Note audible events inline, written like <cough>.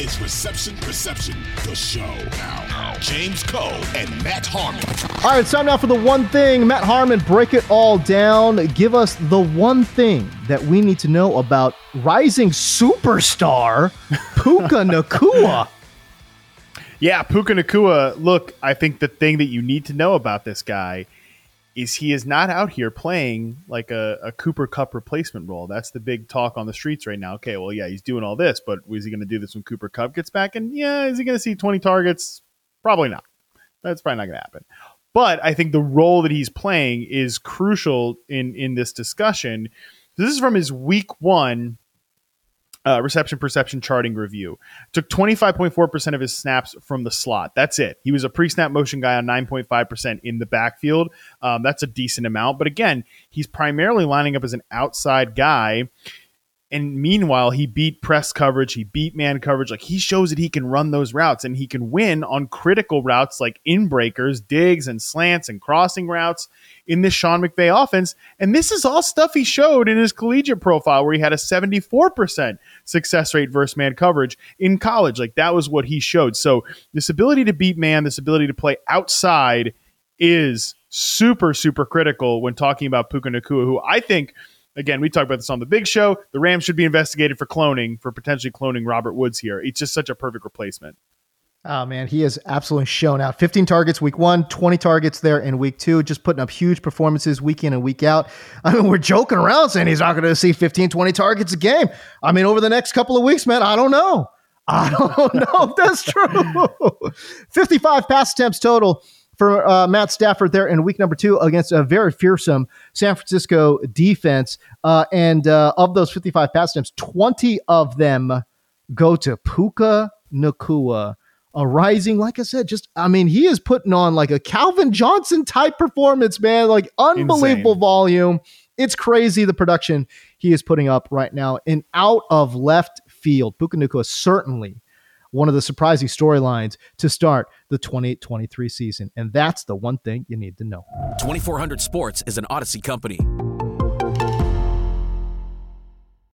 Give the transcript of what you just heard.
is Reception Perception, the show. Now, James Koh and Matt Harmon. All right, it's time now for the one thing. Matt Harmon, break it all down. Give us the one thing that we need to know about rising superstar <laughs> Puka Nacua. Yeah, Puka Nacua. Look, I think the thing that you need to know about this guy is he is not out here playing like a, a Cooper Kupp replacement role. That's the big talk on the streets right now. Okay, well, yeah, he's doing all this, but is he going to do this when Cooper Kupp gets back? And yeah, is he going to see 20 targets? Probably not. That's probably not going to happen. But I think the role that he's playing is crucial in in this discussion. This is from his week one uh, reception perception charting review. Took 25.4% of his snaps from the slot. That's it. He was a pre snap motion guy on 9.5% in the backfield. Um, that's a decent amount. But again, he's primarily lining up as an outside guy. And meanwhile, he beat press coverage, he beat man coverage. Like he shows that he can run those routes and he can win on critical routes like in breakers, digs, and slants and crossing routes in this Sean McVay offense. And this is all stuff he showed in his collegiate profile where he had a 74% success rate versus man coverage in college. Like that was what he showed. So this ability to beat man, this ability to play outside is super, super critical when talking about Puka Nacua, who I think – again, we talked about this on the big show. The Rams should be investigated for cloning, for potentially cloning Robert Woods here. It's just such a perfect replacement. Oh man, he has absolutely shown out. 15 targets week one, 20 targets there in week two, just putting up huge performances week in and week out. I mean, we're joking around saying he's not going to see 15, 20 targets a game. I mean, over the next couple of weeks, man, I don't know. I <laughs> don't know if that's true. <laughs> 55 pass attempts total for uh, Matt Stafford there in week number two against a very fearsome San Francisco defense. Uh, and uh, of those 55 pass attempts, 20 of them go to Puka Nacua. A rising, like I said, just I mean, he is putting on like a Calvin Johnson type performance, man. Like unbelievable Insane. volume. It's crazy the production he is putting up right now. And out of left field, Puka Nacua certainly one of the surprising storylines to start the 2023 season. And that's the one thing you need to know. 2400 Sports is an Audacy company.